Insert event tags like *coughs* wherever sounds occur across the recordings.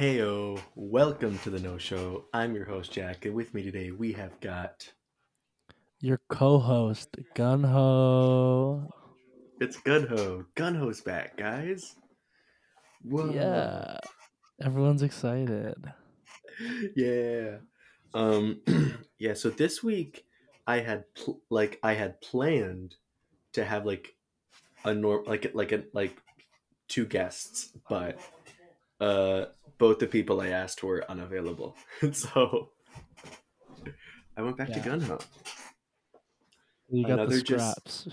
Heyo, welcome to the No Show. I'm your host Jack, and with me today we have got Your co-host Gunho. it's Gunho. Gunho's back, guys. Whoa. Yeah, everyone's excited. yeah. Um *clears throat* yeah, so this week I had pl- like I had planned to have like a norm like like a like two guests, but uh both the people I asked were unavailable. *laughs* so I went back to Yeah. Gunho. You got Another the scraps.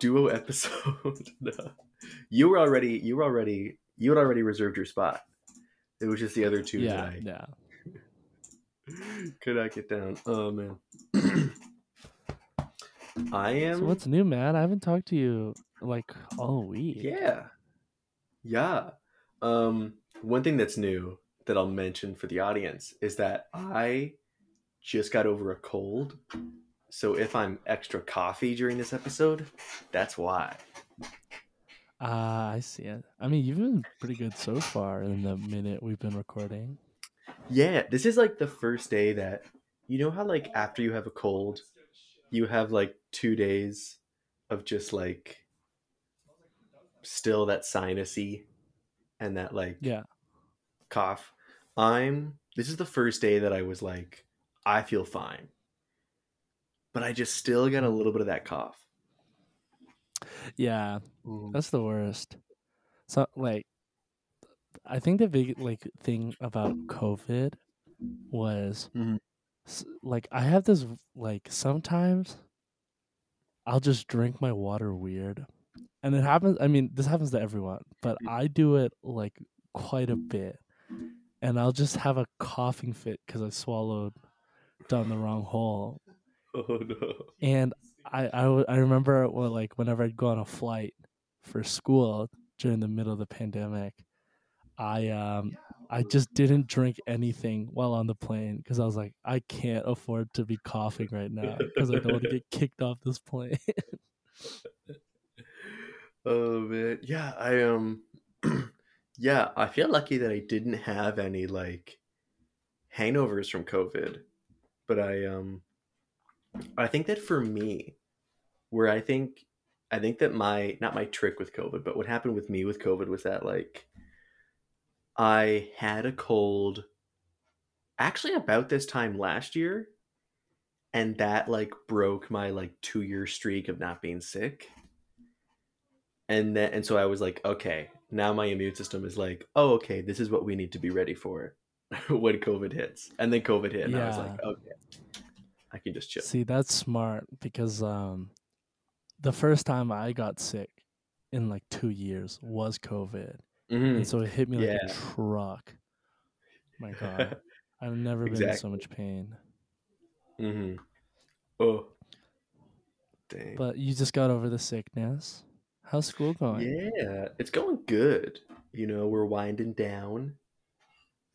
duo *laughs* episode. *laughs* No. You were already you were already you had already reserved your spot. It was just the other two Yeah, that yeah. Could not get down. Oh man. *clears throat* I am So what's new, man? I haven't talked to you like all week. Yeah. Yeah. Um one thing that's new that I'll mention for the audience is that I just got over a cold. So if I'm extra coffee during this episode, that's why. Ah, I see it. I mean, you've been pretty good so far in the minute we've been recording. Yeah, this is like the first day that you know how like after you have a cold, you have like 2 days of just like still that sinusy and that like Yeah. cough. I'm this is the first day that I was like I feel fine. But I just still got a little bit of that cough. Yeah, that's the worst. So like I think the big like thing about COVID was Mhm. like I have this like sometimes I'll just drink my water weird. And it happens I mean this happens to everyone, but I do it like quite a bit. And I'll just have a coughing fit cuz I swallowed down the wrong hole. *laughs* Oh no. And I, I remember well, like whenever I'd go on a flight for school during the middle of the pandemic, I um I just didn't drink anything while on the plane because I was like I can't afford to be coughing right now because I don't want to *laughs* get kicked off this plane. *laughs* Oh man, yeah, I um, *clears throat* yeah, I feel lucky that I didn't have any like hangovers from COVID, but I um, I think that for me, where I think, I think that my not my trick with COVID, but what happened with me with COVID was that like, I had a cold, actually about this time last year, and that like broke my like two year streak of not being sick and then and so I was like, okay, now my immune system is like, oh, okay, this is what we need to be ready for *laughs* when COVID hits. And then COVID hit, and I was like, okay, I can just chill. See, that's smart because um the first time I got sick in like 2 years was COVID. Mhm. And so it hit me like Yeah. a truck. My *laughs* god. I've never been in so much pain. Mm-hmm. Oh, dang. But you just got over the sickness. How's school going? yeah, it's going good. You know, we're winding down.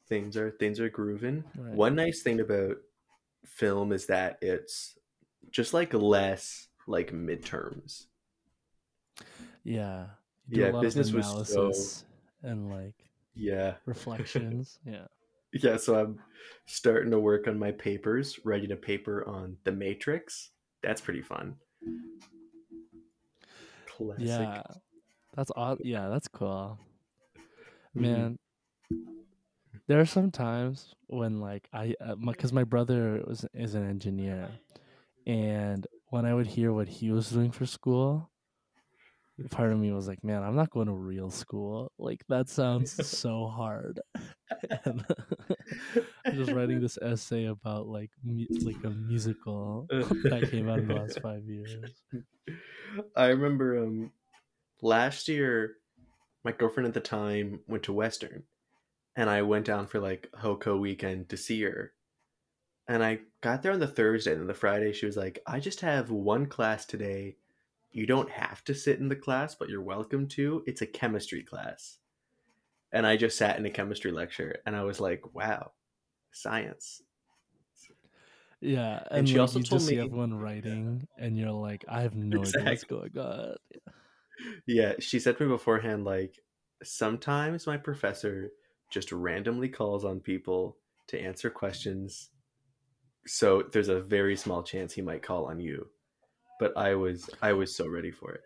Things are things are grooving. Right. One nice thing about film is that it's just like less like midterms. Yeah. Do Yeah, business was so- analysis and like Yeah. *laughs* reflections. yeah. Yeah, so I'm starting to work on my papers, writing a paper on the Matrix. That's pretty fun. Classic. Yeah. That's odd. Yeah, that's cool. Mhm. Man, there are some times when like I uh, because my brother was is an engineer, and when I would hear what he was doing for school, part of me was like, man, I'm not going to real school. Like that sounds so hard. *laughs* I'm just writing this essay about like mu- like a musical that came out in the last five years. I remember um last year my girlfriend at the time went to Western and I went down for like Hoko weekend to see her. And I got there on the Thursday and the Friday she was like, I just have one class today. You don't have to sit in the class, but you're welcome to. It's a chemistry class. And I just sat in a chemistry lecture and I was like, wow, science. Yeah, And and, she like, also you told just see me- everyone writing, and you're like, I have no idea what's Exactly. going on. Yeah, she said to me beforehand, like, sometimes my professor just randomly calls on people to answer questions. So there's a very small chance he might call on you. But I was I was so ready for it.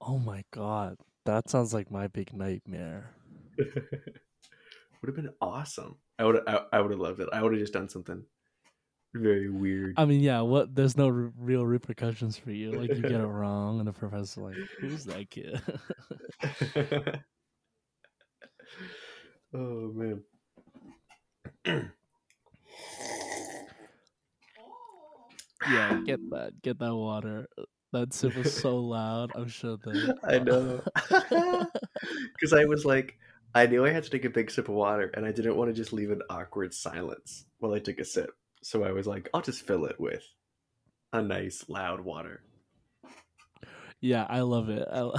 Oh my god, that sounds like my big nightmare. *laughs* would have been awesome. I would I, I would have loved it. I would have just done something very weird. I mean, yeah, what? There's no r- real repercussions for you. Like you get it wrong, and the professor's like, "Who's that kid?" *laughs* oh man. *clears throat* yeah, *laughs* get that, get that water. That sip was *laughs* so loud. I'm sure that *laughs* I know. Because I was like, I knew I had to take a big sip of water, and I didn't want to just leave an awkward silence while I took a sip. So I was like, I'll just fill it with a nice loud water. Yeah, I love it. I,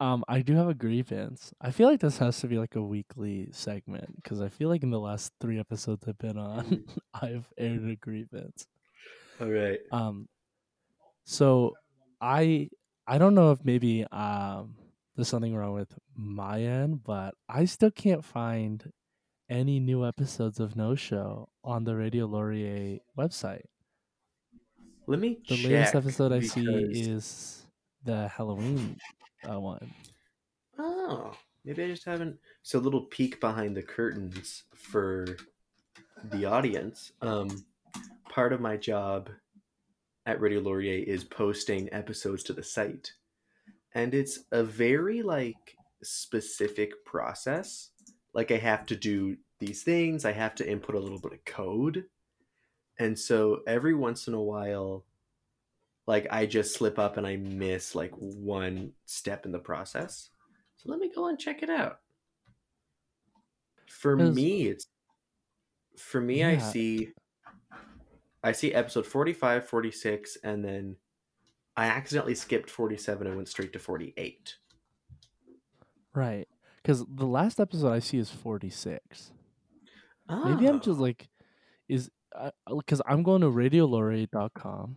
um, I do have a grievance. I feel like this has to be like a weekly segment because I feel like in the last three episodes I've been on, I've aired a grievance. All right. Um, so I I don't know if maybe um there's something wrong with my end, but I still can't find any new episodes of No Show on the Radio Laurier website. Let me. The latest episode I see is the Halloween uh, one. Oh, maybe I just haven't. So, a little peek behind the curtains for the audience. Um, part of my job at Radio Laurier is posting episodes to the site, and it's a very like specific process. Like I have to do these things. I have to input a little bit of code, and so every once in a while like I just slip up and I miss like one step in the process. So let me go and check it out. For 'Cause- me, it's for me I see I see episode 45, 46 and then I accidentally skipped 47 and went straight to 48. Right. Because the last episode I see is 46. Maybe I'm Oh. just like, is because I'm going to radiolaurier.com.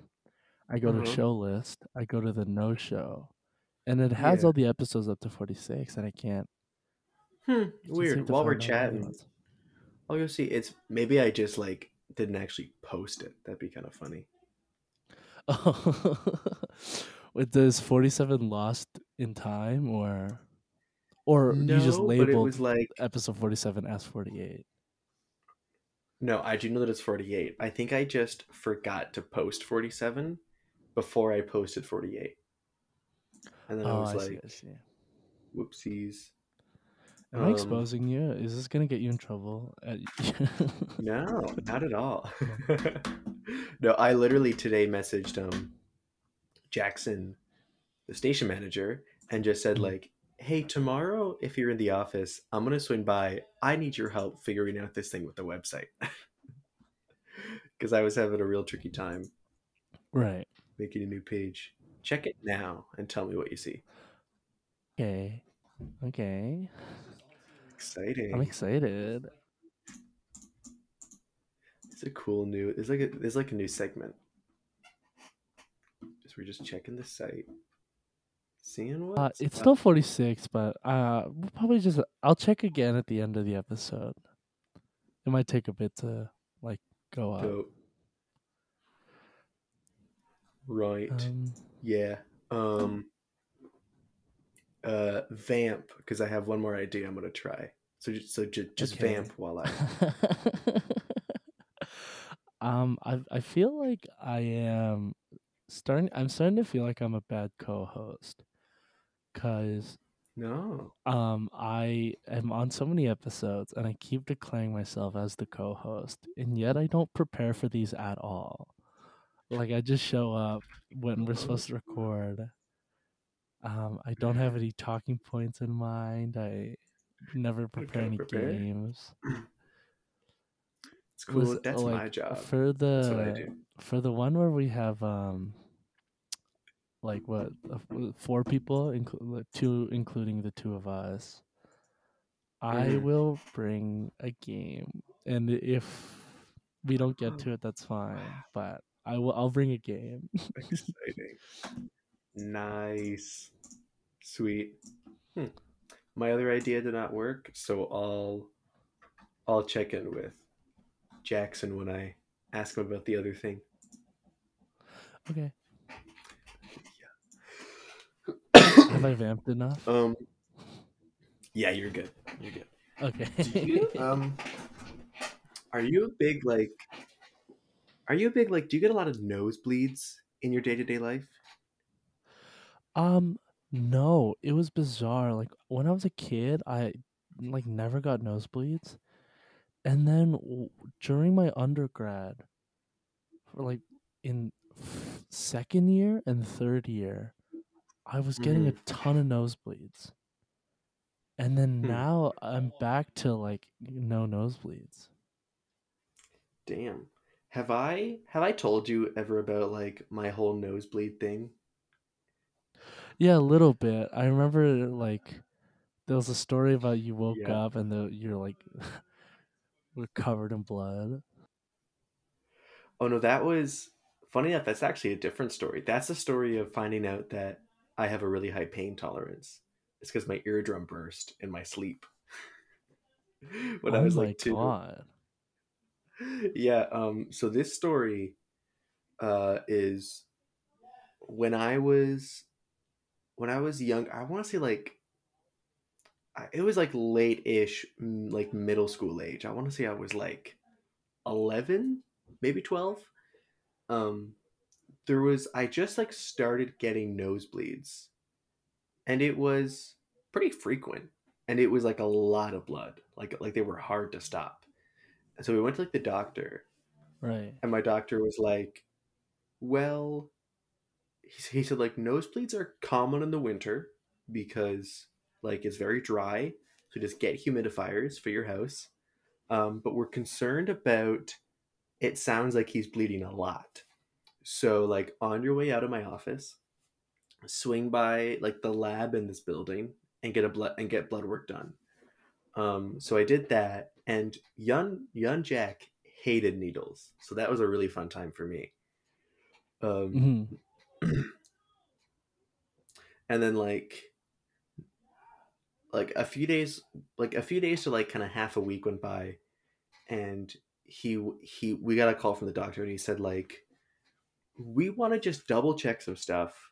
I go to Mhm. show list. I go to the no show, and it has Yeah. all the episodes up to 46, and I can't. Hmm, weird. While we're find all the other chatting. I'll go see. It's maybe I just like didn't actually post it. That'd be kind of funny. *laughs* Wait, does 47 lost in time, or or you just No, but it labeled was like episode 47 as 48? No, I do know that it's 48. I think I just forgot to post 47 before I posted 48. And then I Oh, was I see. like, I see. whoopsies. Am I Um, exposing you? Is this gonna get you in trouble? At... *laughs* No, not at all. *laughs* no, I literally today messaged um Jackson, the station manager, and just said Mhm. like, "Hey, tomorrow if you're in the office, I'm going to swing by. I need your help figuring out this thing with the website." *laughs* Cuz I was having a real tricky time right. making a new page. Check it now and tell me what you see. Okay. Okay. Exciting. I'm excited. It's a cool new. It's like a. There's like a new segment. Just we're just checking the site, seeing what. Uh, it's still 46, but uh, we'll probably just. I'll check again at the end of the episode. It might take a bit to like go up. Dope. Right. Um, yeah. Um. Uh, vamp because I have one more idea I'm gonna try. So just so just, just Okay. vamp while I. *laughs* um, I I feel like I am starting. I'm starting to feel like I'm a bad co-host, cause No. um I am on so many episodes and I keep declaring myself as the co-host, and yet I don't prepare for these at all. Like I just show up when we're supposed to record. Um, I don't have *laughs* any talking points in mind. I never prepare any prepare. games. *clears throat* It's cool. Was, That's like, my job. For I the for the one where we have um like what four people, inclu- two including the two of us. I Mhm. will bring a game, and if we don't get to it, that's fine. But I will. I'll bring a game. Exciting. *laughs* nice. Sweet. Hmm. My other idea did not work, so I'll I'll check in with Jackson when I ask him about the other thing. Okay. Have I vamped enough? Um. Yeah, you're good. You're good. Okay. Do you *laughs* um? Are you a big like? Are you a big like? Do you get a lot of nosebleeds in your day to day life? um, no, it was bizarre. Like when I was a kid, I like never got nosebleeds, and then w- during my undergrad, for like in f- second year and third year, I was getting a ton of nosebleeds. And then Hmm. now I'm back to like no nosebleeds. Damn. Have I have I told you ever about like my whole nosebleed thing? Yeah, a little bit. I remember like there was a story about you woke Yeah. up and the, you're like *laughs* were covered in blood. Oh no, that was funny enough. That's actually a different story. That's the story of finding out that I have a really high pain tolerance. It's because my eardrum burst in my sleep *laughs* when I oh was like two. god. *laughs* yeah um so this story uh is when i was when i was young i want to say like it was like late-ish mm, like middle school age. I want to say i was like 11 maybe 12 um there was i just like started getting nosebleeds. And it was pretty frequent. And it was like a lot of blood. Like like they were hard to stop. And so we went to like the doctor. Right. and my doctor was like, well, he, said, like, nosebleeds are common in the winter because, like, it's very dry. So just get humidifiers for your house. Um, but we're concerned about it sounds like he's bleeding a lot. So, like, on your way out of my office, swing by, like, the lab in this building and get a blood and get blood work done. Um, so I did that, and young young Jack hated needles, so that was a really fun time for me. Um, hmm *clears throat* and then like like a few days, like a few days to like kind of half a week went by, and he he we got a call from the doctor, and he said like, we want to just double check some stuff,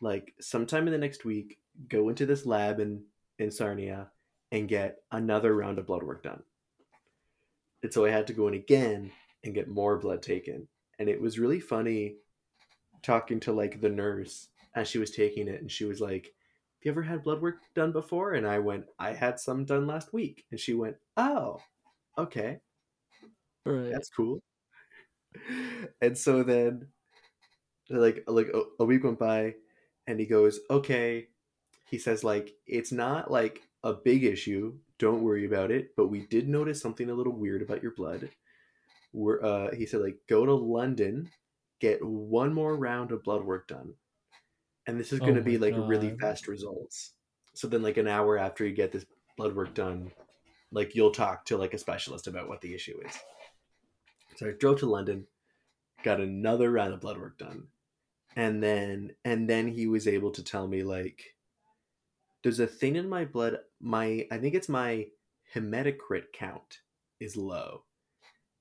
like sometime in the next week, go into this lab in in Sarnia and get another round of blood work done. And so I had to go in again and get more blood taken. And it was really funny talking to like the nurse as she was taking it. And she was like, Have you ever had blood work done before? And I went, I had some done last week. And she went, Oh, okay. Right. That's cool. And so then like like a, a week went by and he goes, "Okay." He says like it's not like a big issue. Don't worry about it, but we did notice something a little weird about your blood. We're uh he said like go to London, get one more round of blood work done. And this is Oh going to my be like really fast results. So then like an hour after you get this blood work done, like you'll talk to like a specialist about what the issue is. So I drove to London, got another round of blood work done. And then and then he was able to tell me like there's a thing in my blood, my I think it's my hematocrit count is low.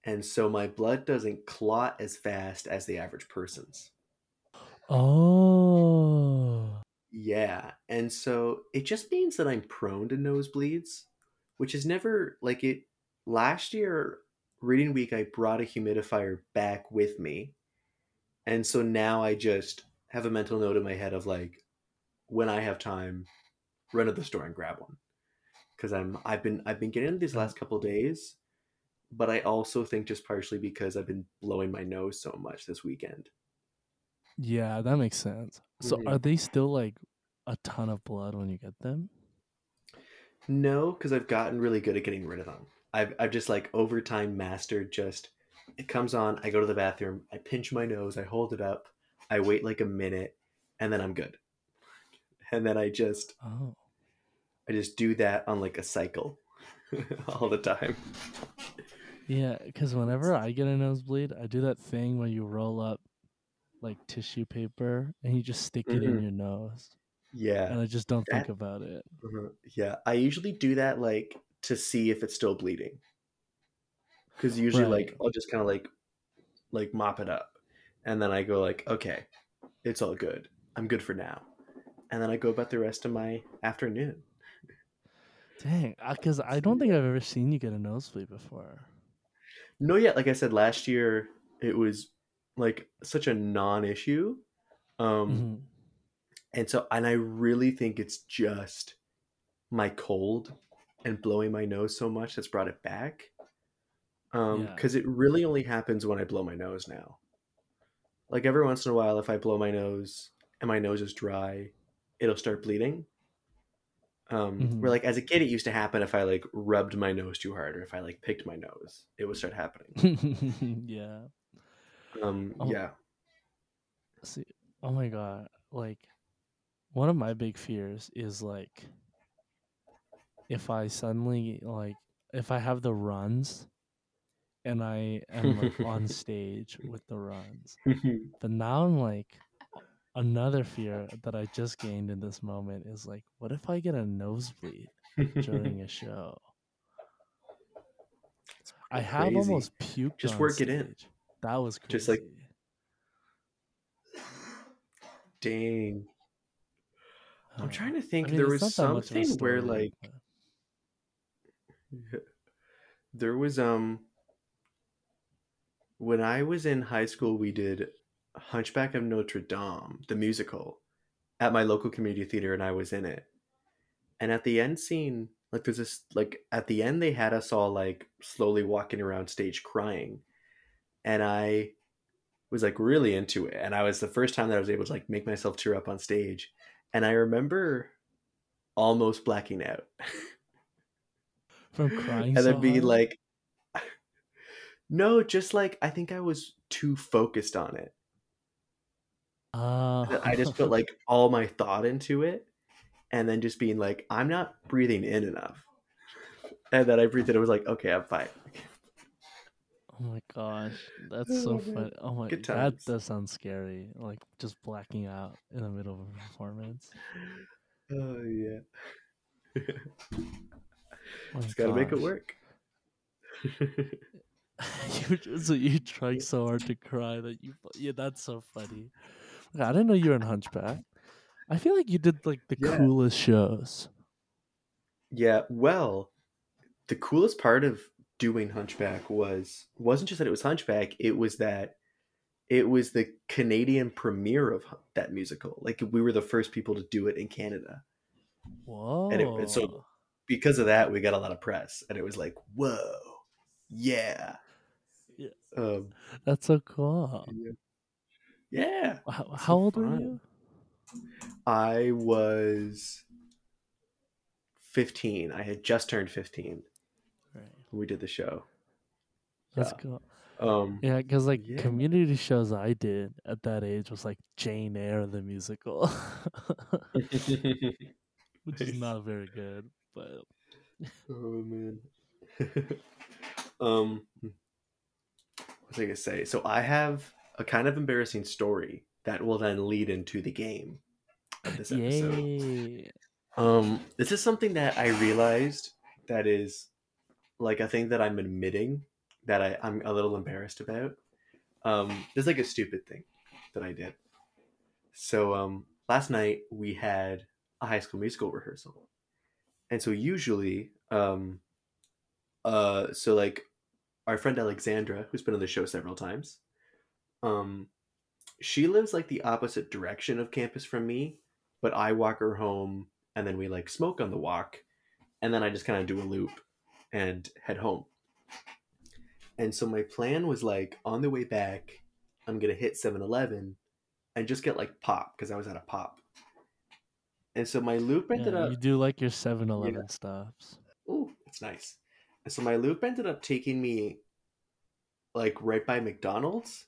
And so my blood doesn't clot as fast as the average person's. Oh. Yeah. And so it just means that I'm prone to nosebleeds, which is never like it last year reading week I brought a humidifier back with me. And so now I just have a mental note in my head of like when I have time, run to the store and grab one. Cuz I'm I've been I've been getting these last couple days, but I also think just partially because I've been blowing my nose so much this weekend. Yeah, that makes sense. So Mhm. are they still like a ton of blood when you get them? No, because I've gotten really good at getting rid of them. I've, I've just like over time mastered just it comes on, I go to the bathroom, I pinch my nose, I hold it up, I wait like a minute, and then I'm good. And then I just Oh. I just do that on like a cycle *laughs* all the time. Yeah, because whenever I get a nosebleed, I do that thing where you roll up like tissue paper and you just stick it in Mhm. your nose. Yeah. and I just don't think about it. Uh-huh. Yeah, I usually do that like to see if it's still bleeding. Because usually, like, I'll just kind of like, like mop it up, and then I go like, okay, it's all good. I'm good for now, and then I go about the rest of my afternoon. Dang, because I don't think I've ever seen you get a nosebleed before. No, yeah, like I said last year, it was like such a non-issue, um, Mhm. and so and I really think it's just my cold and blowing my nose so much that's brought it back. Um, Yeah. because it really only happens when I blow my nose now. Like every once in a while, if I blow my nose and my nose is dry, it'll start bleeding. Um, Mhm. where like as a kid, it used to happen if I like rubbed my nose too hard or if I like picked my nose, it would start happening. *laughs* yeah. Um, Oh. yeah. See, oh my god, like one of my big fears is like if I suddenly like if I have the runs and I am like on *laughs* stage with the runs. *laughs* But now I'm like another fear that I just gained in this moment is like what if I get a nosebleed during a *laughs* show? I have Crazy. almost puked. Just work it in. That was crazy. Just like- *sighs* Dang. I'm trying to think. I mean, there was not that much of a something where like but- *laughs* there was um when I was in high school we did Hunchback of Notre Dame, the musical, at my local community theater and I was in it. And at the end scene, like there's this like at the end they had us all like slowly walking around stage crying. And I was like really into it. And I was the first time that I was able to like make myself tear up on stage. And I remember almost blacking out. from crying and so being hard? like *laughs* no just like i think i was too focused on it Oh. i just put like *laughs* all my thought into it and then just being like i'm not breathing in enough and then i breathed in it was like okay i'm fine Oh my gosh, that's oh so Oh, man. funny. Oh my, Good that times. does sound scary. Like just blacking out in the middle of a performance. oh yeah Oh my just gotta make it work *laughs* *laughs* you just, so you tried so hard to cry that you. Yeah, that's so funny. I didn't know you were in Hunchback. I feel like you did like the Yeah. coolest shows. yeah well the coolest part of doing hunchback was wasn't just that it was hunchback it was that it was the canadian premiere of that musical like we were the first people to do it in canada Whoa. it- and so- because of that we got a lot of press and it was like whoa yeah Yeah. um that's so cool. yeah How, how old were you? i was 15 i had just turned 15 Right. when we did the show That's Yeah. cool. um Yeah, because like Yeah. community shows I did at that age was like Jane Eyre the musical, *laughs* *laughs* which is not very good. But Oh man. *laughs* um what was I gonna say? So I have a kind of embarrassing story that will then lead into the game of this episode. yay! Um this is something that I realized that is like a thing that I'm admitting that I, I'm a little embarrassed about. Um this is like a stupid thing that I did. So um last night we had a high school musical rehearsal. And so usually um uh so like our friend Alexandra, who's been on the show several times, um she lives like the opposite direction of campus from me, but I walk her home and then we like smoke on the walk and then I just kind of do a loop and head home. And so my plan was like on the way back, I'm gonna hit 7-Eleven and just get like pop because I was at a pop. And so my loop ended Yeah, up you do like your 7-Eleven stops. Ooh, it's nice. And so my loop ended up taking me like right by McDonald's.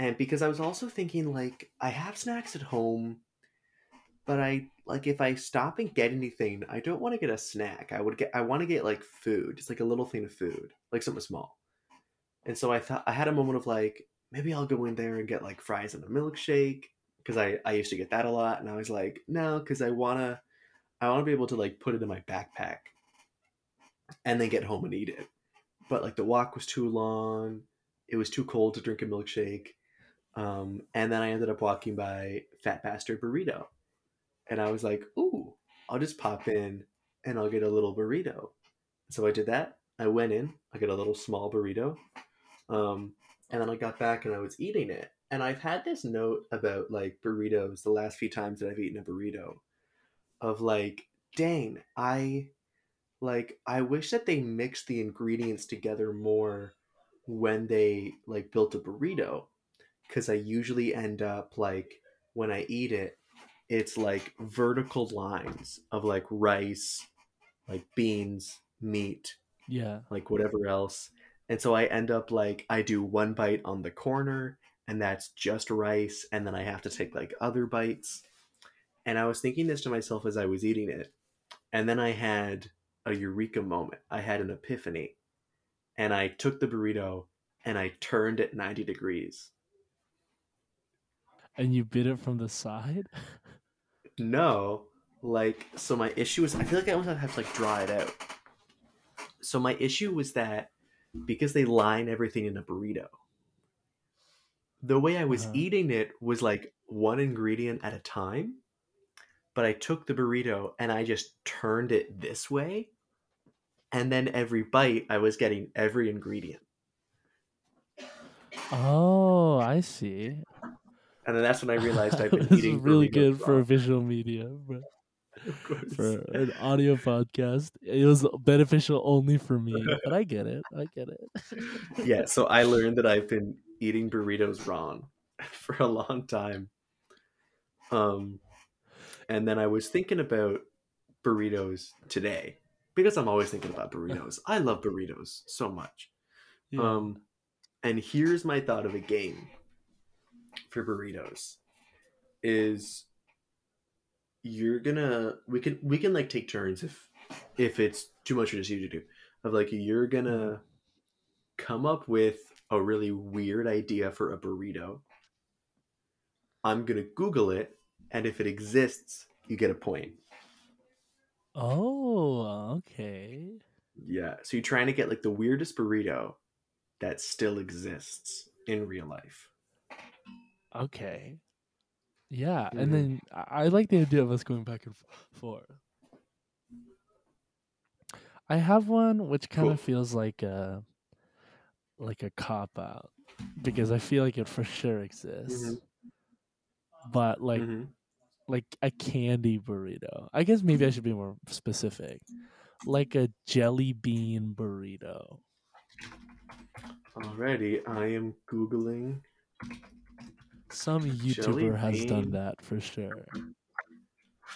And because I was also thinking like I have snacks at home, but I like if I stop and get anything, I don't want to get a snack. I would get I want to get like food, just like a little thing of food, like something small. And so I thought I had a moment of like maybe I'll go in there and get like fries and a milkshake, because I I used to get that a lot, and I was like, no, because I wanna I wanna be able to like put it in my backpack, and then get home and eat it. But like the walk was too long. It was too cold to drink a milkshake. Um, and then I ended up walking by Fat Bastard Burrito. And I was like, ooh, I'll just pop in and I'll get a little burrito. So I did that. I went in, I got a little small burrito. Um, and then I got back and I was eating it. And I've had this note about like burritos the last few times that I've eaten a burrito of like, dang, I like I wish that they mixed the ingredients together more when they like built a burrito because I usually end up like when I eat it, it's like vertical lines of like rice, like beans, meat, Yeah. like whatever else. And so I end up like I do one bite on the corner and that's just rice and then I have to take like other bites. And I was thinking this to myself as I was eating it. And then I had a eureka moment. I had an epiphany. And I took the burrito and I turned it 90 degrees. And you bit it from the side? *laughs* No, like so my issue was I feel like I almost have to like draw it out. So my issue was that because they line everything in a burrito, the way I was Uh-huh. eating it was like one ingredient at a time. But I took the burrito and I just turned it this way. And then every bite I was getting every ingredient. Oh, I see. And then that's when I realized I've been *laughs* this eating is really good for visual media, but *laughs* Of course. for an audio podcast, it was beneficial only for me. *laughs* But I get it. I get it. yeah, so I learned that I've been eating burritos wrong for a long time. Um and then I was thinking about burritos today because I'm always thinking about burritos. I love burritos so much. Yeah. Um and here's my thought of a game for burritos is you're gonna we can we can like take turns if if it's too much for just you to do. Of like you're gonna come up with a really weird idea for a burrito. I'm gonna google it and if it exists you get a point. Oh, okay. yeah so you're trying to get like the weirdest burrito that still exists in real life Okay. Yeah, Mhm. and then I I like the idea of us going back and forth. I have one which kind Cool. of feels like a like a cop out because I feel like it for sure exists. But like Mhm. like a candy burrito. I guess maybe I should be more specific. Like a jelly bean burrito. alrighty i am googling Some Jelly YouTuber has done that for sure.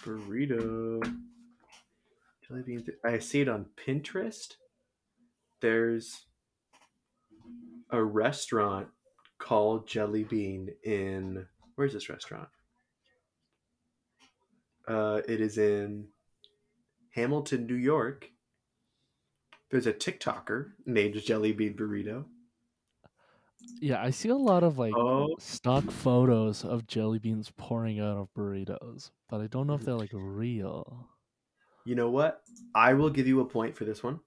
burrito. Jelly beans. I see it on pinterest. There's a restaurant called jelly bean in where's this restaurant? Uh it is in hamilton new york. There's a tiktoker named jelly bean burrito Yeah, I see a lot of like oh stock photos of jelly beans pouring out of burritos, but I don't know if they're like real. You know what? I will give you a point for this one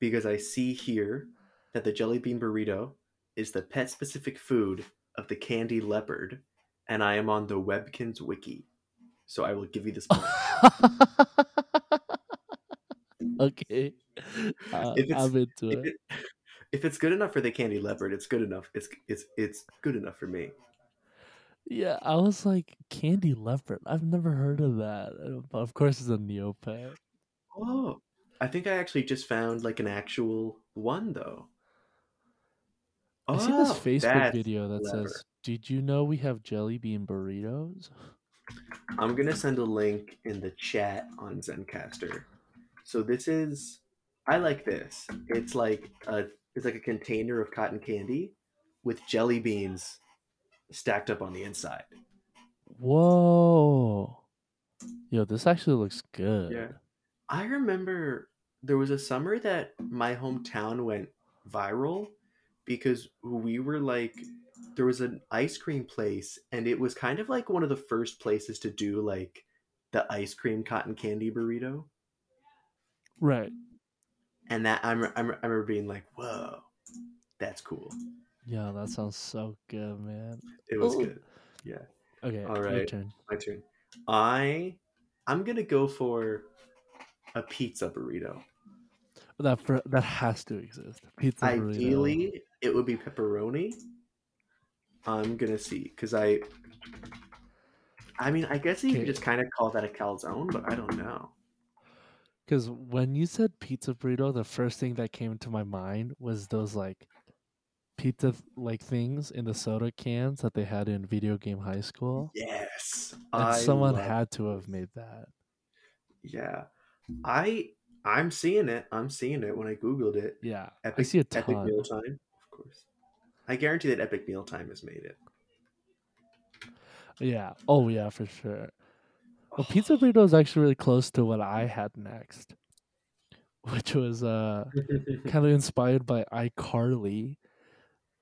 because I see here that the jelly bean burrito is the pet specific food of the candy leopard, and I am on the Webkinz wiki. So I will give you this point. *laughs* okay, uh, If I'm into if, it. it, if it's good enough for the candy leopard, it's good enough. It's it's it's good enough for me. Yeah, I was like candy leopard. I've never heard of that, but of course it's a Neopet. Oh, I think I actually just found like an actual one though. I see this Oh, Facebook video that clever. says, "Did you know we have jelly bean burritos?" I'm gonna send a link in the chat on Zencastr. So this is, I like this. It's like a, it's like a container of cotton candy with jelly beans stacked up on the inside. Whoa, yo, this actually looks good. Yeah. I remember there was a summer that my hometown went viral because we were like there was an ice cream place, and it was kind of like one of the first places to do like the ice cream cotton candy burrito. Right. And that I'm, I'm I remember being like, whoa, that's cool. Yeah, that sounds so good, man. It was Ooh. good. Yeah, Okay, All right. turn. my turn. I I'm gonna go for a pizza burrito. That for, that has to exist. Pizza burrito. Ideally, it would be pepperoni. I'm gonna see because I. I mean, I guess you Okay. could just kind of call that a calzone, but I don't know. Because when you said pizza burrito, the first thing that came to my mind was those like pizza like things in the soda cans that they had in video game high school. Yes, And I someone love had to have made that. Yeah, I I'm seeing it. I'm seeing it when I googled it. Yeah. Epic, I see a Epic ton. Mealtime, of course. I guarantee that Epic Mealtime has made it. Yeah. Oh yeah, for sure. Well, pizza burrito is actually really close to what I had next, *laughs* which was uh *laughs* kind of inspired by iCarly.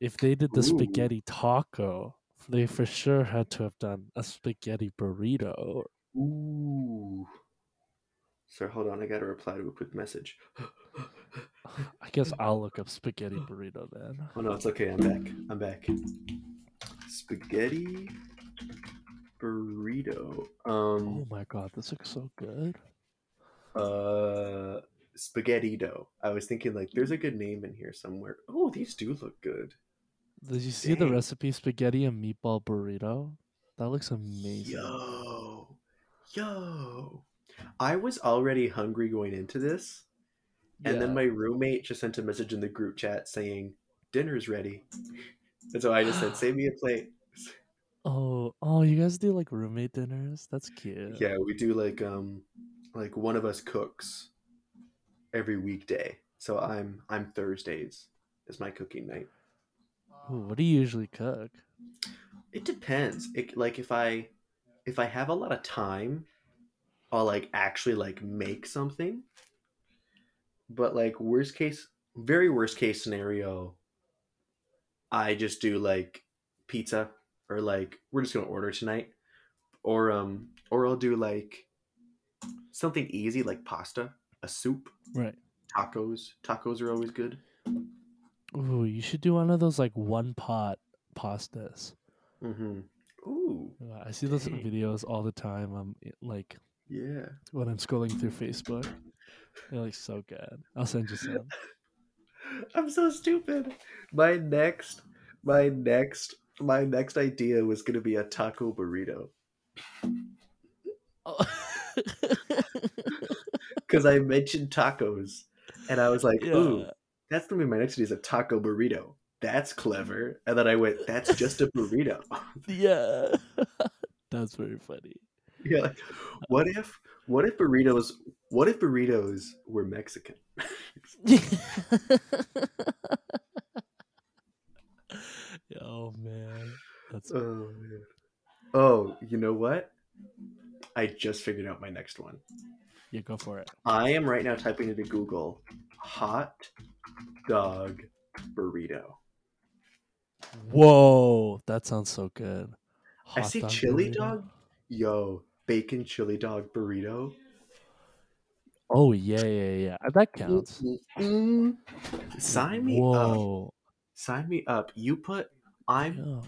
If they did the Ooh. spaghetti taco, they for sure had to have done a spaghetti burrito. Ooh. Sir, hold on. I got to reply to a quick message. *sighs* I guess I'll look up spaghetti *gasps* burrito then. Oh no, it's okay. I'm back. I'm back. Spaghetti burrito. Oh Um, my god, this looks so good. uh, spaghetti dough. I was thinking like, there's a good name in here somewhere. Oh, these do look good. Did you see the recipe spaghetti and meatball burrito? That looks amazing. Yo, yo. I was already hungry going into this, and then my roommate just sent a message in the group chat saying, "Dinner's ready," and so I just said, *gasps* "Save me a plate." Oh, oh, you guys do like roommate dinners? That's cute. Yeah, we do like um, like one of us cooks every weekday. So I'm I'm Thursdays is my cooking night. Ooh, what do you usually cook? It depends. It like if I if I have a lot of time, I'll like actually like make something. But like worst case, very worst case scenario, I just do like pizza or like we're just gonna order tonight, or um or I'll do like something easy like pasta, a soup, Right. tacos. Tacos are always good. Ooh, you should do one of those like one pot pastas. Mm-hmm. Ooh, I see those Dang. videos all the time. I'm like yeah. when I'm scrolling through Facebook. They're like so good. I'll send you some. *laughs* I'm so stupid. My next, my next, my next idea was gonna be a taco burrito Oh. *laughs* because I mentioned tacos, and I was like, "Ooh, that's gonna be my next idea is a taco burrito." That's clever. And then I went, "That's just a burrito." *laughs* Yeah. *laughs* That's very funny. yeah. Like, what if, what if burritos, what if burritos were Mexican? Oh man. That's Oh man. Oh, you know what? I just figured out my next one. you go for it. I am right now typing into Google hot dog burrito. Whoa, that sounds so good. I see dog chili burrito? dog. Yo, bacon chili dog burrito. Oh yeah, yeah, yeah. Uh, that counts. Mm-mm-mm. Sign me up. Sign me up. You put. I'm.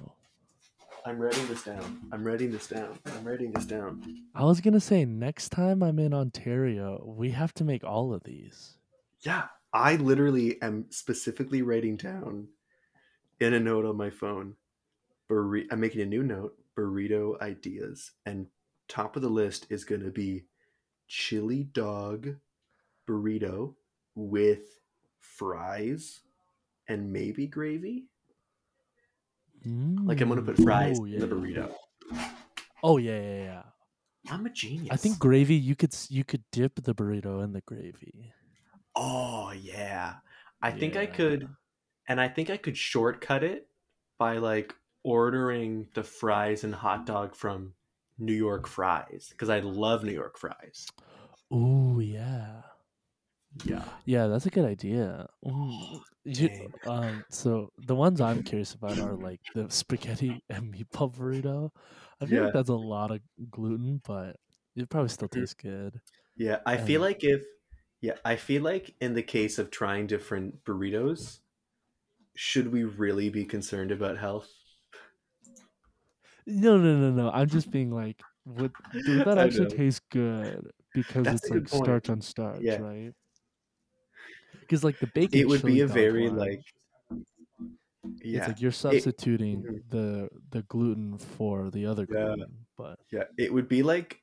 I'm writing this down. I'm writing this down. I'm writing this down. I was gonna say next time I'm in Ontario, we have to make all of these. Yeah, I literally am specifically writing down in a note on my phone. Burri- I'm making a new note. Burrito ideas, and top of the list is going to be chili dog burrito with fries and maybe gravy. Like I'm to put Mm, fries oh, in the yeah. burrito. Oh yeah, yeah, yeah. I'm a genius. I think gravy. You could you could dip the burrito in the gravy. Oh yeah, I think I could, and I think I could shortcut it by like ordering the fries and hot dog from New York Fries because I love New York fries. Oh yeah. Yeah. Yeah, that's a good idea. Mm, you- um, so the ones I'm curious about are like the spaghetti *laughs* and meatball burrito. I feel Yeah. like that's a lot of gluten, but it probably still Mhm. tastes good. Yeah, I feel like if yeah, I feel like in the case of trying different burritos, should we really be concerned about health? No, no, no, no. I'm just being like, would, would that *laughs* actually taste good? Because That's it's like point. starch on starch, Yeah. right? Because like the bacon, It would be a very one, like it's yeah, like you're substituting Mhm. the the gluten for the other Yeah. gluten, but yeah, it would be like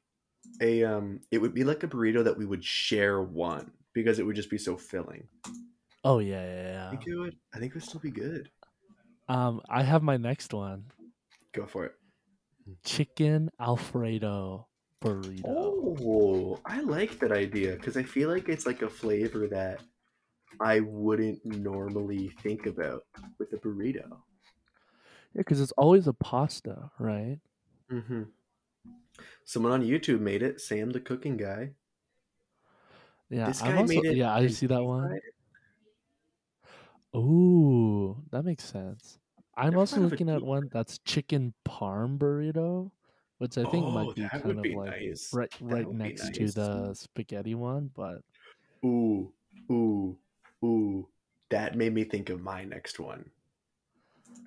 a um it would be like a burrito that we would share one because it would just be so filling. oh yeah, yeah, I think it would I think it would still be good. Um, I have my next one: Go for it. chicken Alfredo burrito. Oh, I like that idea because I feel like it's like a flavor that I wouldn't normally think about with a burrito. Yeah, because it's always a pasta, right? Mm-hmm. Someone on YouTube made it. Sam, the cooking guy. Yeah, This guy also made it. yeah, I see that one. Ooh, that makes sense. I'm also thought of a looking at one that's chicken parm burrito, which I think Oh, might be kind of be like nice. right right next to the spaghetti one, but Ooh, ooh, ooh. That made me think of my next one.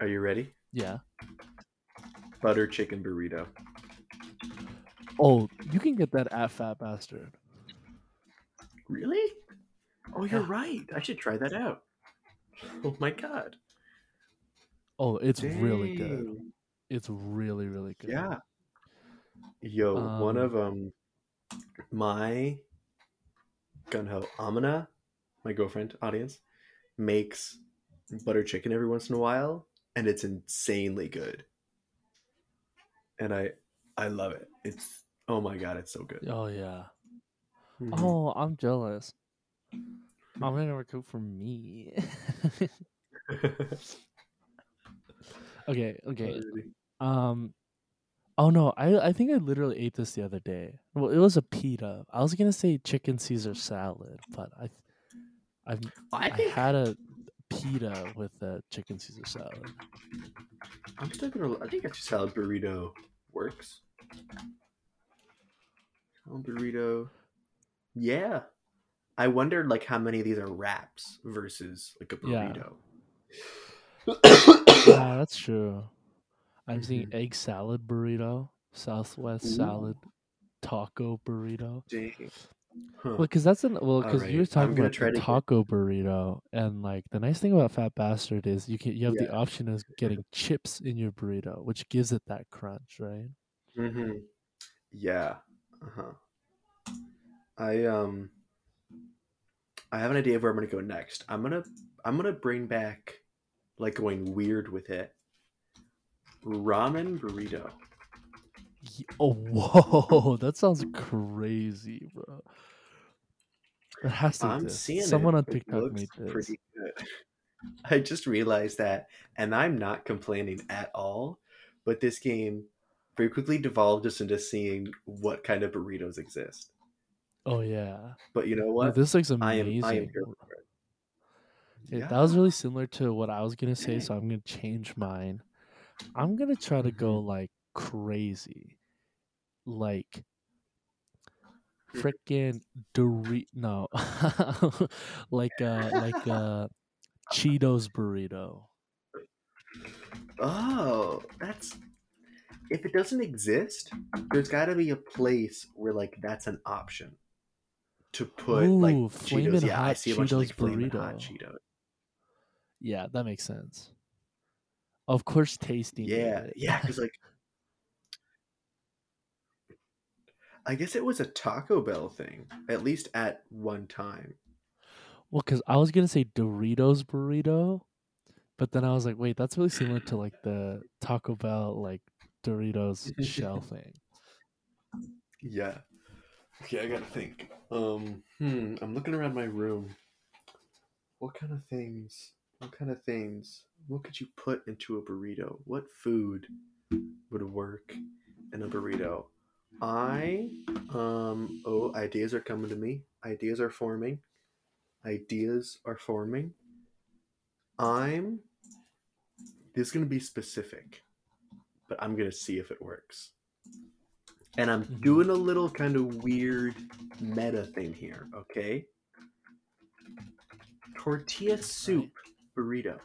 Are you ready? yeah. Butter chicken burrito. Oh, you can get that at Fat Bastard. Really? Oh, you're Yeah. right. I should try that out. Oh my god. Oh, it's really good. It's really really good. Yeah. Yo, one Um, of um my gunho Amina, my girlfriend audience, makes butter chicken every once in a while, and it's insanely good. And I I love it. It's oh my god, it's so good. Oh yeah. Mhm. Oh, I'm jealous. I'm gonna never cook for me. *laughs* okay, okay. Um Oh no, I I think I literally ate this the other day. Well, it was a pita. I was gonna say chicken Caesar salad, but I I've I I had a pita with a chicken Caesar salad. I'm still gonna. I think a salad burrito works. Salad burrito. Yeah. I wondered like how many of these are wraps versus like a burrito. *coughs* Yeah, that's true. I'm seeing Mhm. egg salad burrito, Southwest Ooh. salad taco burrito. Dang. Huh. Well, because that's an well, because you were talking about try to get- taco burrito, and like the nice thing about Fat Bastard is you can you have the option of getting chips in your burrito, which gives it that crunch, right? Mm-hmm. Yeah. Uh huh. I um. I have an idea of where I'm gonna go next. I'm gonna I'm gonna bring back, like going weird with it. Ramen burrito. Oh, *laughs* whoa, that sounds crazy, bro. That has to I'm seeing Someone it. on It TikTok looks made this. pretty good. *laughs* I just realized that, and I'm not complaining at all. But this game very quickly devolved us into seeing what kind of burritos exist. Oh yeah, But you know Dude, what? this looks I am. amazing. I am for it. Yeah, That was really similar to what I was gonna say, Dang. *clears throat* so I'm gonna change mine. I'm gonna try to go Mm-hmm. like crazy, like. Freaking Dorito. No, *laughs* like uh, like uh, Cheetos burrito. Oh, that's. If it doesn't exist, there's got to be a place where like that's an option to put like Ooh, Cheetos. Flamin' Yeah, I Hot see a bunch of like Cheetos hot burrito. Cheetos. Yeah, that makes sense. Of course, tasting. Yeah, yeah, because like, I guess it was a Taco Bell thing, at least at one time. Well, because I was gonna say Doritos burrito, but then I was like, wait, that's really similar to like the Taco Bell like Doritos shell *laughs* thing. Yeah. Okay, I gotta think. Um, hmm, I'm looking around my room. What kind of things? What kind of things? What could you put into a burrito? What food would work in a burrito? I um oh ideas are coming to me. Ideas are forming. ideas are forming. I'm. This is going to be specific, but I'm going to see if it works. And I'm Mhm. doing a little kind of weird meta thing here, okay? Tortilla soup burrito.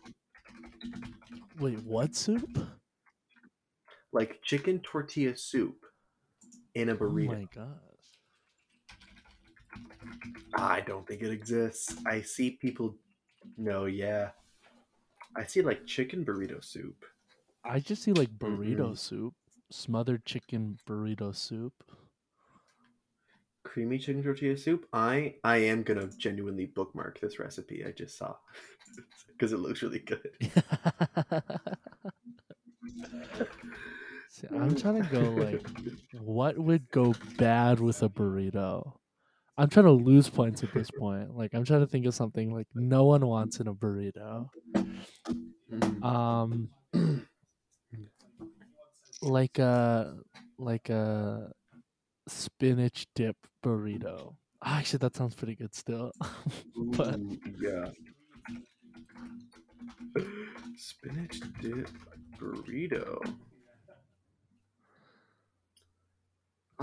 Wait, what soup? Like chicken tortilla soup in a Oh burrito. my gosh. I don't think it exists. I see people. No, yeah. I see like chicken burrito soup. I just see like burrito Mm-mm. soup, smothered chicken burrito soup. Creamy chicken tortilla soup. I I am gonna genuinely bookmark this recipe I just saw *laughs* because it looks really good. *laughs* See, I'm trying to go like, *laughs* what would go bad with a burrito? I'm trying to lose points at this point. Like, I'm trying to think of something like no one wants in a burrito. Mm. Um, *clears throat* like a like a spinach dip burrito. Actually, that sounds pretty good still. *laughs* but- yeah. Spinach dip burrito. I don't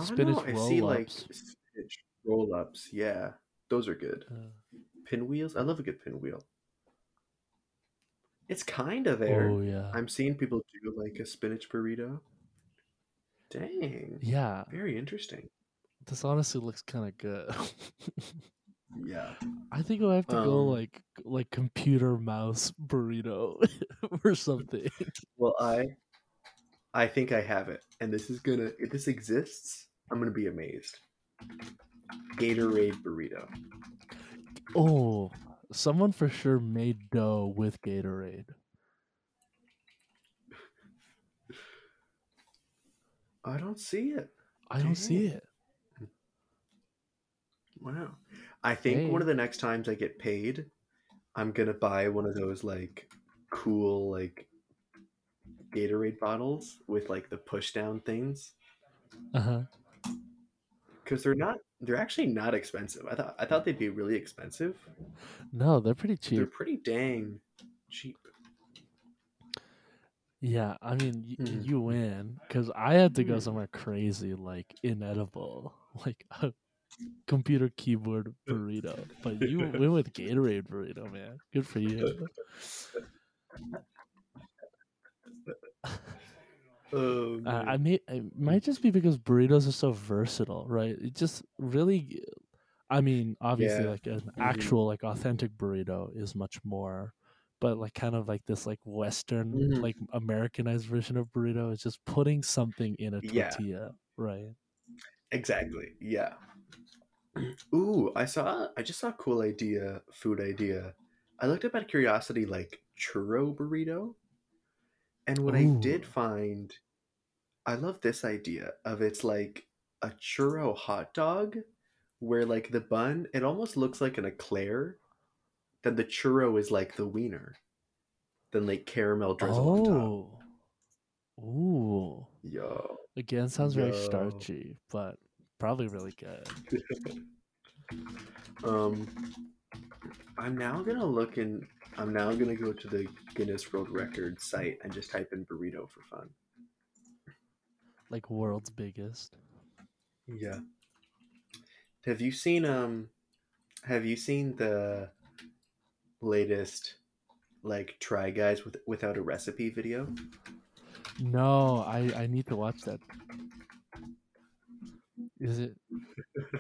Spinach know, I see like roll-ups. spinach roll ups. Yeah, those are good. Uh, Pinwheels. I love a good pinwheel. It's kind of there. oh yeah, I'm seeing people do like a spinach burrito. Dang. yeah. Very interesting. This honestly looks kind of good. Yeah. *laughs* I think I have to go Um, like like computer mouse burrito *laughs* or something. Well, I I think I have it. And this is gonna if this exists, I'm gonna be amazed. Gatorade burrito. Oh, someone for sure made dough with Gatorade. I don't see it. I don't see it. Wow. I think one of the next times I get paid, I'm gonna buy one of those like cool like Gatorade bottles with like the push down things. Uh huh. Because they're not they're actually not expensive. I thought I thought they'd be really expensive. No, they're pretty cheap. They're pretty dang cheap. Yeah, I mean, y- Mhm. you win because I had to go Mhm. somewhere crazy, like inedible, *laughs* like a computer keyboard burrito. But you *laughs* win with Gatorade burrito, man. Good for you. *laughs* Oh, Uh, I may it might just be because burritos are so versatile, right? It just really, I mean, obviously, Yeah. like an Mhm. actual like authentic burrito is much more, but like kind of like this like Western Mhm. like Americanized version of burrito is just putting something in a Yeah. tortilla, right? Exactly. Yeah. *clears throat* Ooh, I saw. I just saw a cool idea, food idea. I looked up out of curiosity, like churro burrito, and what I did find, I love this idea of it's like a churro hot dog, where like the bun, it almost looks like an eclair. Then the churro is like the wiener, then like caramel drizzle on top. Oh, ooh. Yo. Again, sounds very starchy, but probably really good. *laughs* um, I'm now gonna look in. I'm now gonna go to the Guinness World Records site and just type in burrito for fun. Like world's biggest. Yeah. Have you seen um? Have you seen the latest like try guys with without a recipe video? No, I I need to watch that. Is it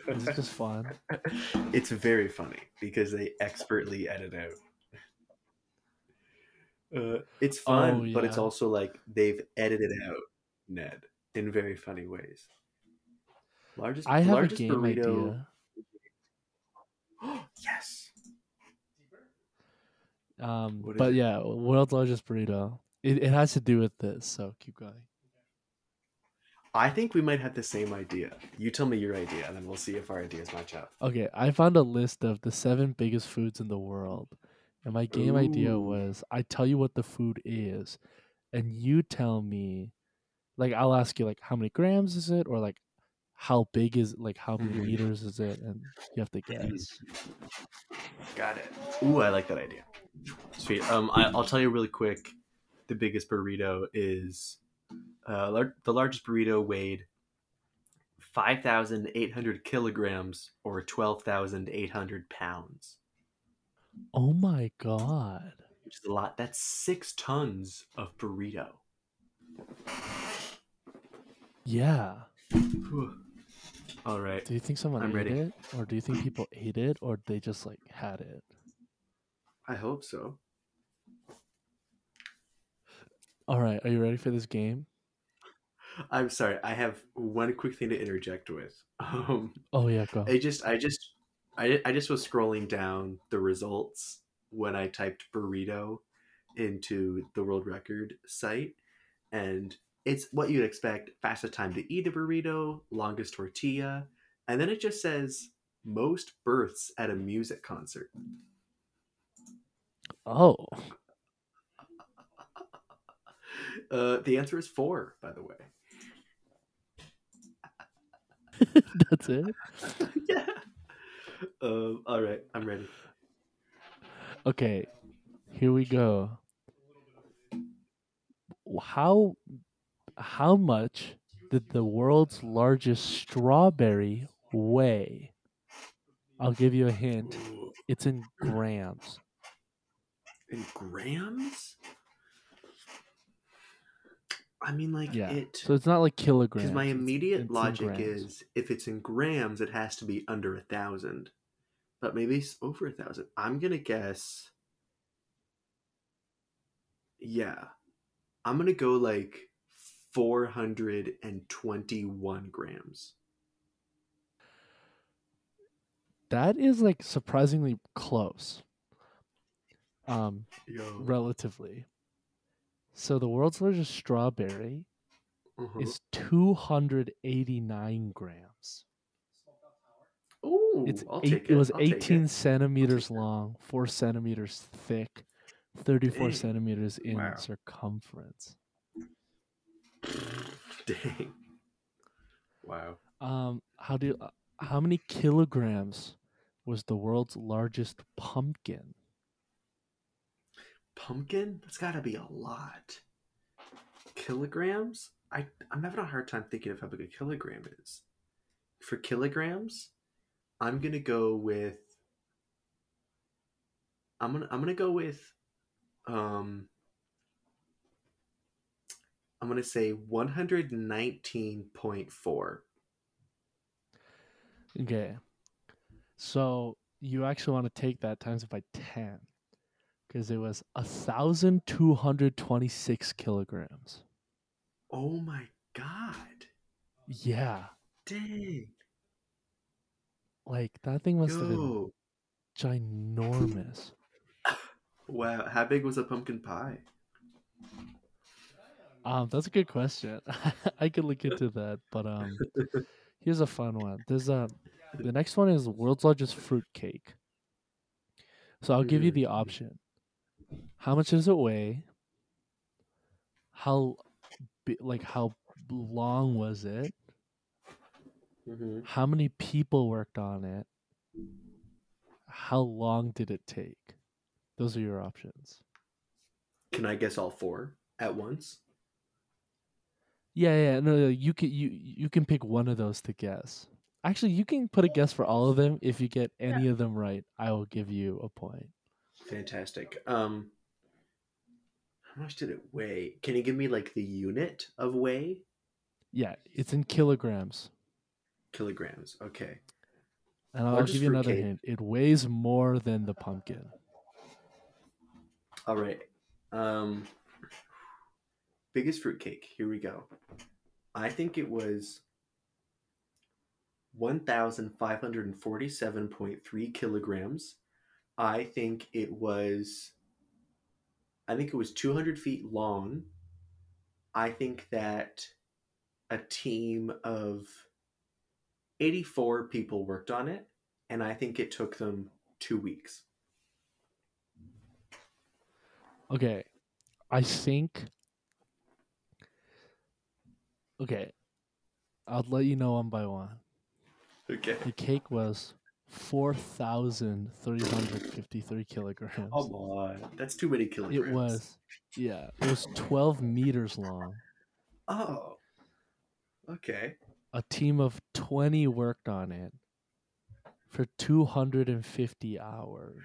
is it just fun? *laughs* it's very funny because they expertly edit out. Uh, it's fun, Oh, but it's also like they've edited out Ned in very funny ways. Largest, I have a largest game burrito. idea. *gasps* yes. Um, but it? yeah, world's largest burrito. It it has to do with this, so keep going. I think we might have the same idea. You tell me your idea, and then we'll see if our ideas match up. Okay, I found a list of the seven biggest foods in the world, and my game idea was I tell you what the food is, and you tell me, like I'll ask you like how many grams is it, or like how big is like how many Mhm. meters is it, and you have to guess. Got it. Ooh, I like that idea. Sweet. Um, I, I'll tell you really quick. The biggest burrito is uh, lar- the largest burrito weighed five thousand eight hundred kilograms or twelve thousand eight hundred pounds, Oh my god! which is a lot. That's six tons of burrito. Yeah. Whew. All right. Do you think someone I'm ate ready. it, or do you think people ate it, or they just like had it? I hope so. All right, are you ready for this game? I'm sorry. I have one quick thing to interject with. *laughs* Um, Oh yeah, go. I just, I just, I, I just was scrolling down the results when I typed burrito into the world record site, and it's what you'd expect: fastest time to eat a burrito, longest tortilla, and then it just says most births at a music concert. Oh, Uh, the answer is four, by the way. *laughs* that's it. *laughs* yeah. Um, all right, I'm ready. Okay, here we go. How how much did the world's largest strawberry weigh? I'll give you a hint. It's in grams. in grams? I mean, like Yeah. it. So it's not like kilograms. Because my immediate it's logic is if it's in grams, it has to be under a thousand. But maybe it's over a thousand. I'm gonna guess. Yeah, I'm gonna go like four hundred and twenty-one grams. that is like surprisingly close. Um, Yo, relatively. So the world's largest strawberry uh-huh. is 289 grams. Ooh, It's eight, it. it. was I'll take it. 18 centimeters long, four centimeters thick, 34 Dang. centimeters in Wow. circumference. *laughs* Dang. Wow. Um, how do uh, how many kilograms was the world's largest pumpkin? Pumpkin? That's got to be a lot. Kilograms? I I'm having a hard time thinking of how big a kilogram is. For kilograms, I'm gonna go with. I'm gonna I'm gonna go with, um. I'm gonna say one hundred nineteen point four. Okay. So you actually want to take that times it by 10 because it was 1,226 kilograms. Oh my god! Yeah. Dang! Like that thing must have been ginormous. *laughs* Wow! How big was a pumpkin pie? Um, that's a good question. *laughs* I could look into that, but um, *laughs* here's a fun one. There's a the next one is the world's largest fruit cake. So I'll give you Mm. the option. How much does it weigh? How, like how long was it? Mm-hmm. How many people worked on it? How long did it take? Those are your options. Can I guess all four at once? Yeah, yeah, no, no, you can you you can pick one of those to guess. Actually, you can put a guess for all of them. If you get any of them right, I will give you a point. Fantastic. Um, how much did it weigh? Can you give me like the unit of weigh? Yeah, it's in kilograms. Kilograms. Okay. And I'll give you another fruitcake. hint. It weighs more than the pumpkin. All right. Um, biggest fruitcake. Here we go. I think it was one thousand five hundred and forty-seven point three kilograms. I think it was. I think it was two hundred feet long. I think that a team of eighty-four people worked on it, and I think it took them two weeks. Okay. I think Okay. I'll let you know one by one. Okay. The cake was four thousand three hundred fifty-three kilograms. Come on. That's too many kilograms. It was, yeah, it was twelve meters long. Oh. Okay. A team of twenty worked on it for two hundred and fifty hours.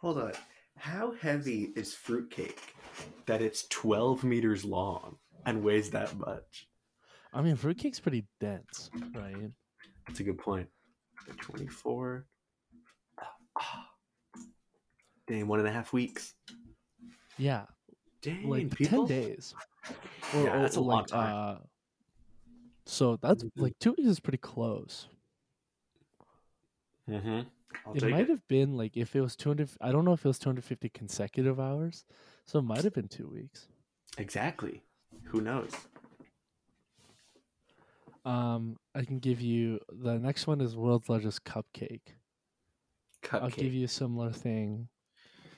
Hold on. How heavy is fruitcake that it's 12 meters long and weighs that much? I mean, fruitcake's pretty dense, right? That's a good point. 24. Ah. *sighs* Dang, one and a half weeks. Yeah, Dang, like people. ten days. *sighs* Yeah, that's a long time. Uh, so that's Mhm. like two weeks is pretty close. Mm-hmm. I'll it might it. have been like if it was 200 i don't know if it was 250 consecutive hours so it might have been two weeks Exactly. Who knows? Um i can give you the next one is world's largest cupcake Cupcake. i'll give you a similar thing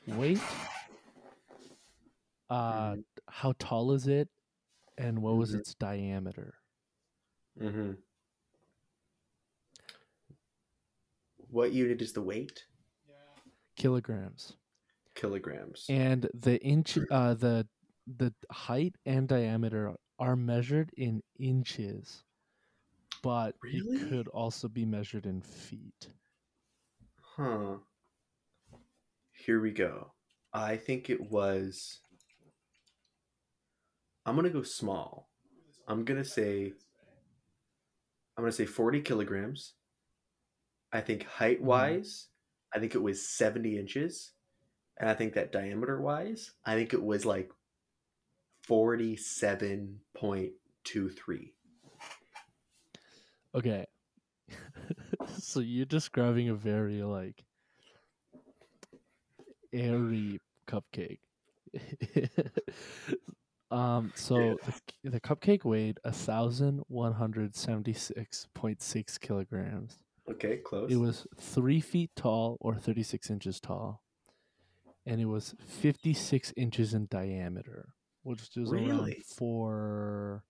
weight uh Mhm. how tall is it and what was Mhm. its diameter Mm-hmm. What unit is the weight? kilograms Kilograms. and the inch uh the the height and diameter are measured in inches but Really? it could also be measured in feet Huh. Here we go. I think it was. I'm gonna go small. I'm gonna say. I'm gonna say 40 kilograms. I think height mm-hmm. wise, I think it was 70 inches. And I think that diameter wise, I think it was like 47.23. okay *laughs* so you're describing a very like airy cupcake *laughs* um so the, the cupcake weighed a thousand one hundred seventy six point six kilograms Okay, close. It was three feet tall or 36 inches tall. And it was 56 inches in diameter, which is around four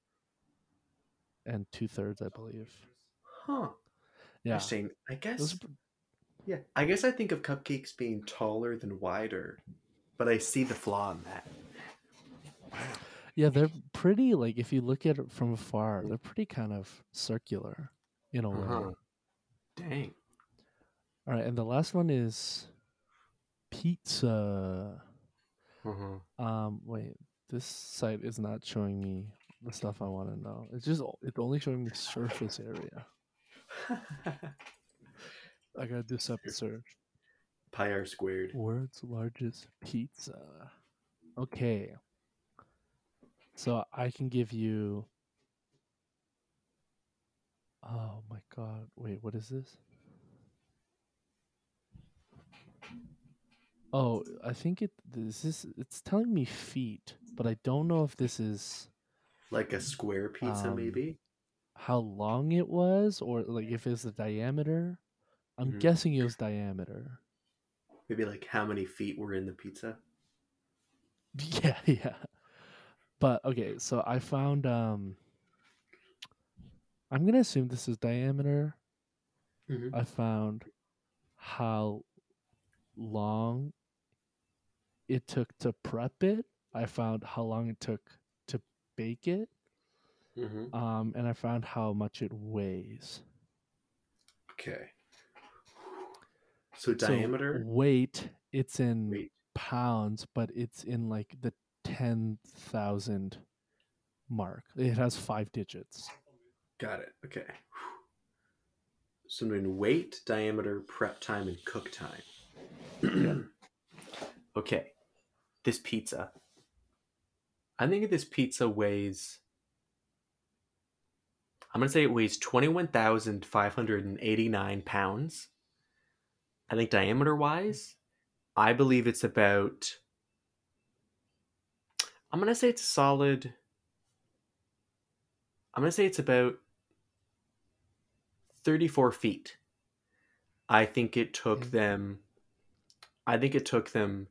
and two thirds, I believe. Huh. Yeah. Interesting. I guess. Those Yeah, I guess I think of cupcakes being taller than wider, but I see the flaw in that. yeah, they're pretty, like, if you look at it from afar, they're pretty kind of circular in a way. Uh-huh. Dang. All right. And the last one is pizza. Uh-huh. Um, wait, this site is not showing me the stuff I want to know. It's just it's only showing me surface area. *laughs* I gotta do search. Pi r squared. World's largest pizza. Okay. So I can give you. Oh my god! Wait, what is this? Oh, I think it. This is. It's telling me feet, but I don't know if this is Like a square pizza, Um, maybe? How long it was, or like if it's the diameter. I'm Mhm. guessing it was diameter. Maybe like how many feet were in the pizza? *laughs* Yeah, yeah. But okay, so I found um I'm gonna assume this is diameter. Mhm. I found how long it took to prep it. I found how long it took to bake it. Mm-hmm. Um, and I found how much it weighs. Okay. So So diameter, weight, it's in weight. pounds, but it's in like the ten thousand mark. It has five digits. Got it. Okay. So I'm doing weight, diameter, prep time, and cook time. *clears throat* okay. This pizza. I think this pizza weighs. I'm gonna say it weighs twenty-one thousand five hundred and eighty-nine pounds. I think diameter wise, I believe it's about. I'm gonna say it's a solid. I'm gonna say it's about 34 feet. I think it took Okay. them. I think it took them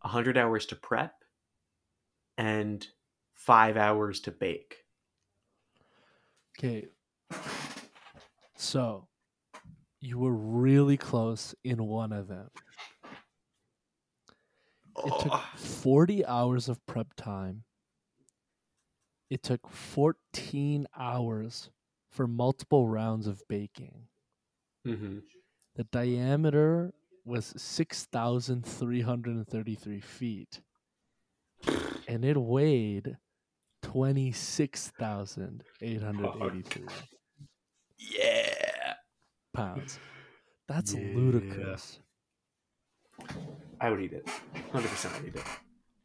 100 hours to prep and five hours to bake. Okay. So, you were really close in one of them. It took Oh, 40 hours of prep time. It took 14 hours for multiple rounds of baking. mhm. The diameter was 6,333 feet. And it weighed 26,883 Yeah. pounds. That's Yeah. ludicrous. I would eat it. 100% I'd eat it.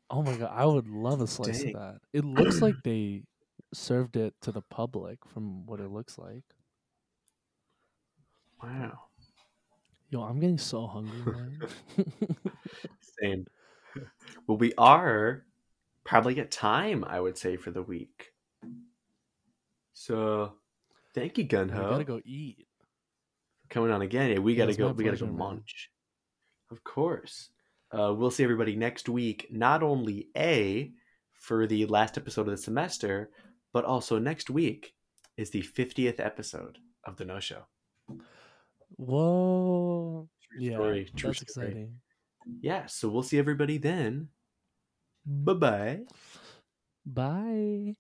Oh my god, I would love a slice Dang. of that. It looks like they served it to the public from what it looks like. Wow. Yo, I'm getting so hungry, man. *laughs* Same. Well, we are probably at time, I would say, for the week. So, thank you, I Gunho, gotta go eat. coming on again. Yeah, we gotta go. We gotta go man. munch. Of course. Uh, we'll see everybody next week. Not only a for the last episode of the semester, but also next week is the 50th episode of the No Show. Whoa. True Yeah, story, true that's story. exciting. Yeah, so we'll see everybody then. Bye bye. Bye.